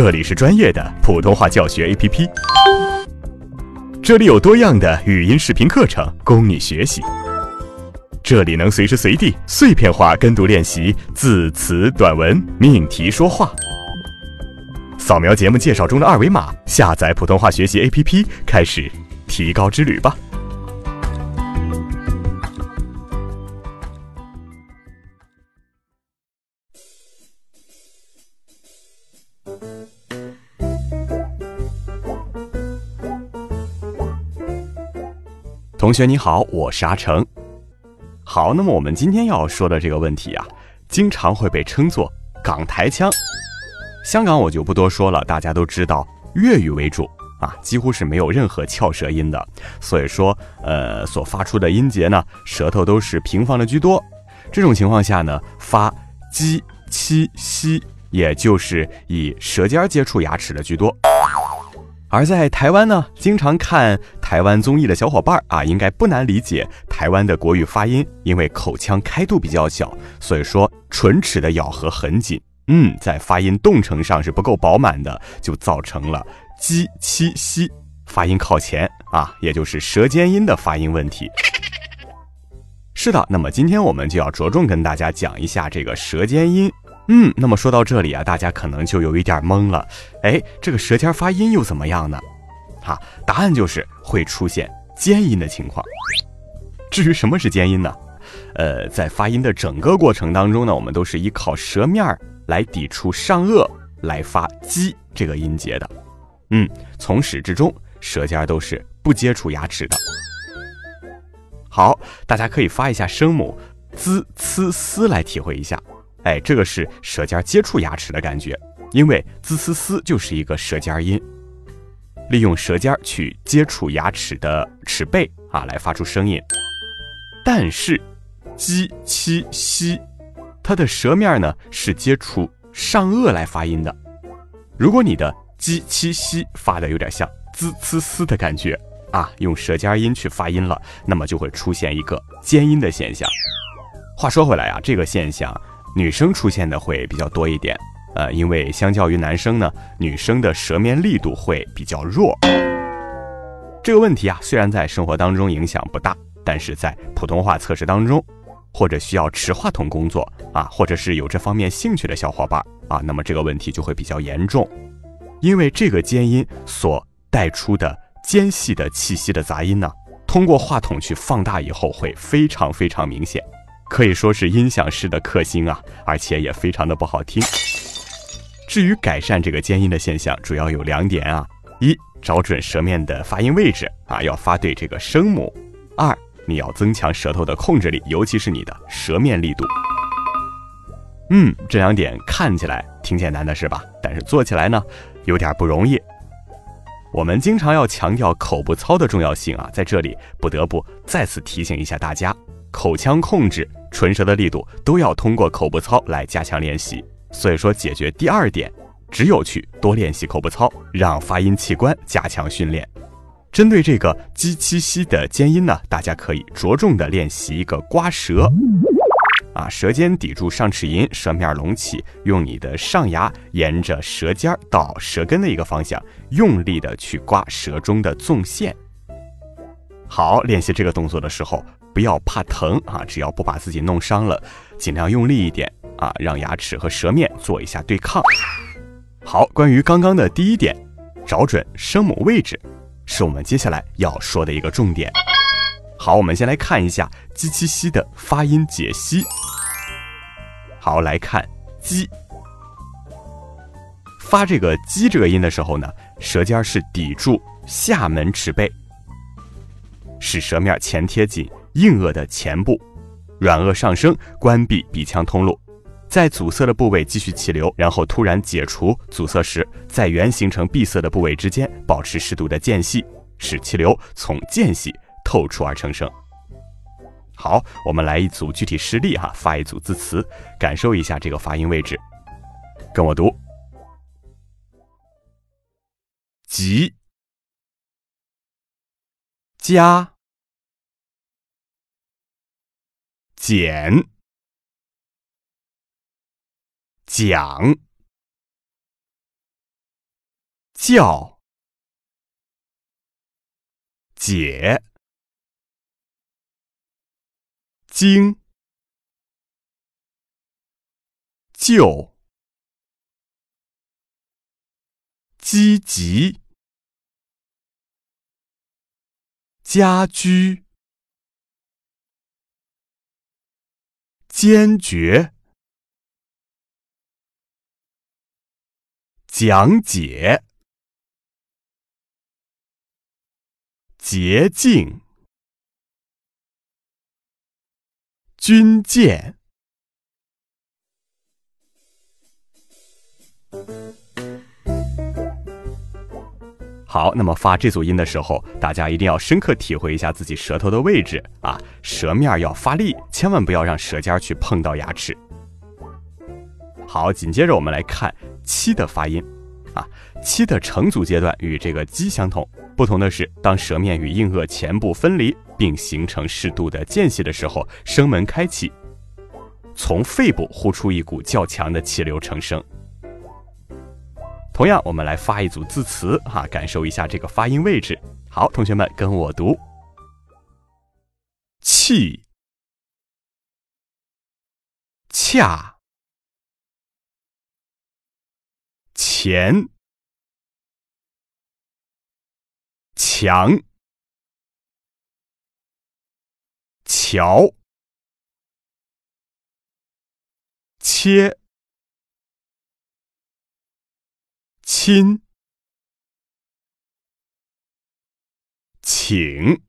这里是专业的普通话教学 APP，这里有多样的语音视频课程供你学习，这里能随时随地碎片化跟读练习字词短文命题说话。扫描节目介绍中的二维码，下载普通话学习 APP，开始提高之旅吧。同学你好，我是阿成。好，那么我们今天要说的这个问题啊，经常会被称作港台腔。香港我就不多说了，大家都知道粤语为主啊，几乎是没有任何翘舌音的，所以说呃所发出的音节呢，舌头都是平放的居多。这种情况下呢，发鸡、七、西，也就是以舌尖接触牙齿的居多。而在台湾呢，经常看台湾综艺的小伙伴啊，应该不难理解台湾的国语发音，因为口腔开度比较小，所以说唇齿的咬合很紧，嗯，在发音动程上是不够饱满的，就造成了鸡七西发音靠前啊，也就是舌尖音的发音问题。是的，那么今天我们就要着重跟大家讲一下这个舌尖音。嗯，那么说到这里啊，大家可能就有一点懵了。哎，这个舌尖发音又怎么样呢？哈，答案就是会出现尖音的情况。至于什么是尖音呢？呃，在发音的整个过程当中呢，我们都是依靠舌面来抵触上颚来发“鸡”这个音节的。嗯，从始至终，舌尖都是不接触牙齿的。好，大家可以发一下声母 “z、c、s” 来体会一下。哎，这个是舌尖接触牙齿的感觉，因为滋呲呲就是一个舌尖音，利用舌尖去接触牙齿的齿背啊，来发出声音。但是，鸡七西，它的舌面呢是接触上颚来发音的。如果你的鸡七西发的有点像滋呲呲的感觉啊，用舌尖音去发音了，那么就会出现一个尖音的现象。话说回来啊，这个现象。女生出现的会比较多一点，呃，因为相较于男生呢，女生的舌面力度会比较弱。这个问题啊，虽然在生活当中影响不大，但是在普通话测试当中，或者需要持话筒工作啊，或者是有这方面兴趣的小伙伴啊，那么这个问题就会比较严重，因为这个尖音所带出的尖细的气息的杂音呢，通过话筒去放大以后，会非常非常明显。可以说是音响师的克星啊，而且也非常的不好听。至于改善这个尖音的现象，主要有两点啊：一，找准舌面的发音位置啊，要发对这个声母；二，你要增强舌头的控制力，尤其是你的舌面力度。嗯，这两点看起来挺简单的是吧？但是做起来呢，有点不容易。我们经常要强调口部操的重要性啊，在这里不得不再次提醒一下大家，口腔控制。唇舌的力度都要通过口部操来加强练习，所以说解决第二点，只有去多练习口部操，让发音器官加强训练。针对这个鸡七西的尖音呢，大家可以着重的练习一个刮舌，啊，舌尖抵住上齿龈，舌面隆起，用你的上牙沿着舌尖到舌根的一个方向，用力的去刮舌中的纵线。好，练习这个动作的时候。不要怕疼啊！只要不把自己弄伤了，尽量用力一点啊，让牙齿和舌面做一下对抗。好，关于刚刚的第一点，找准声母位置，是我们接下来要说的一个重点。好，我们先来看一下“鸡七西”的发音解析。好，来看“鸡”，发这个“鸡”这个音的时候呢，舌尖是抵住下门齿背，使舌面前贴紧。硬腭的前部，软腭上升，关闭鼻腔通路，在阻塞的部位继续气流，然后突然解除阻塞时，在原形成闭塞的部位之间保持适度的间隙，使气流从间隙透出而成声。好，我们来一组具体实例哈，发一组字词，感受一下这个发音位置，跟我读：急、加。减、讲、教、解、经、就、积极、家居、坚决。讲解，捷径，军舰。好，那么发这组音的时候，大家一定要深刻体会一下自己舌头的位置啊，舌面要发力，千万不要让舌尖去碰到牙齿。好，紧接着我们来看“七”的发音，啊，“七”的成组阶段与这个“鸡”相同，不同的是，当舌面与硬腭前部分离并形成适度的间隙的时候，声门开启，从肺部呼出一股较强的气流成声。同样，我们来发一组字词，哈，感受一下这个发音位置。好，同学们跟我读：气，恰。前，墙，桥，切，亲，请，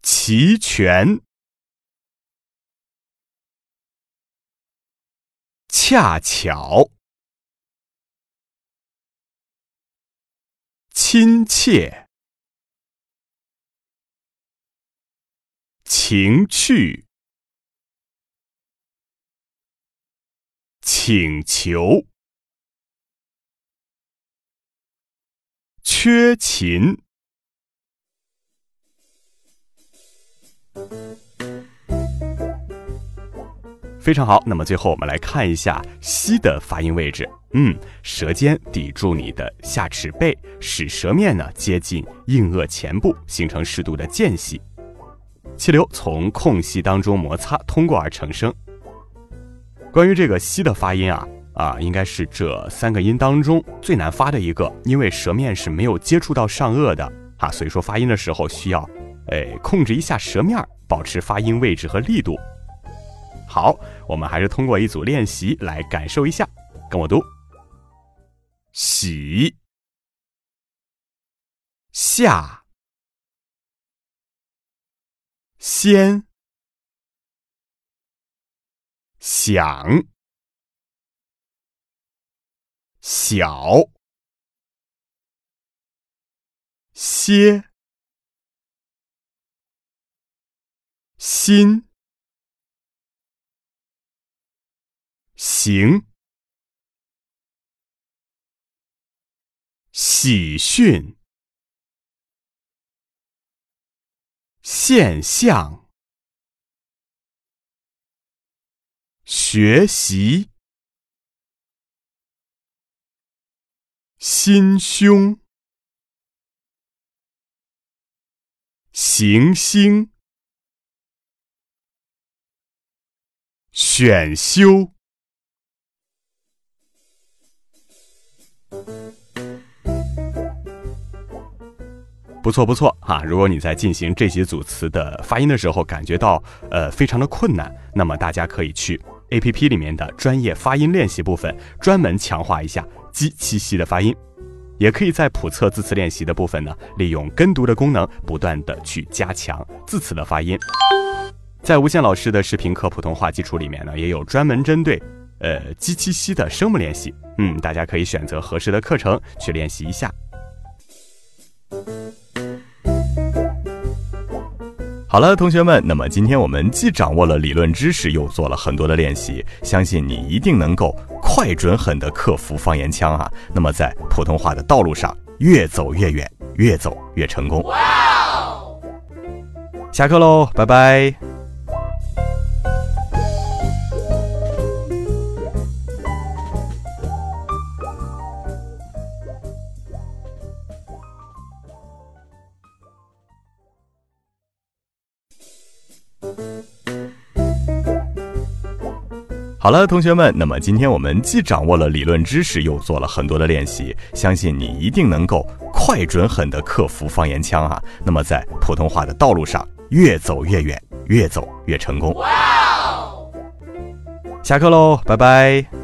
齐全。恰巧，亲切，情趣，请求，缺勤。非常好，那么最后我们来看一下“西”的发音位置。嗯，舌尖抵住你的下齿背，使舌面呢接近硬腭前部，形成适度的间隙，气流从空隙当中摩擦通过而成声。关于这个“西”的发音啊啊，应该是这三个音当中最难发的一个，因为舌面是没有接触到上颚的啊，所以说发音的时候需要哎控制一下舌面，保持发音位置和力度。好，我们还是通过一组练习来感受一下，跟我读：喜、下、先、想、小、歇、心。行，喜讯，现象，学习，心胸，行星，选修。不错不错哈！如果你在进行这几组词的发音的时候感觉到呃非常的困难，那么大家可以去 A P P 里面的专业发音练习部分，专门强化一下鸡七夕的发音。也可以在普测字词练习的部分呢，利用跟读的功能，不断的去加强字词的发音。在无限老师的视频课普通话基础里面呢，也有专门针对呃鸡七夕的声母练习。嗯，大家可以选择合适的课程去练习一下。好了，同学们，那么今天我们既掌握了理论知识，又做了很多的练习，相信你一定能够快、准、狠地克服方言腔啊！那么在普通话的道路上越走越远，越走越成功。下课喽，拜拜。好了，同学们，那么今天我们既掌握了理论知识，又做了很多的练习，相信你一定能够快、准、狠地克服方言腔啊！那么在普通话的道路上越走越远，越走越成功。下课喽，拜拜。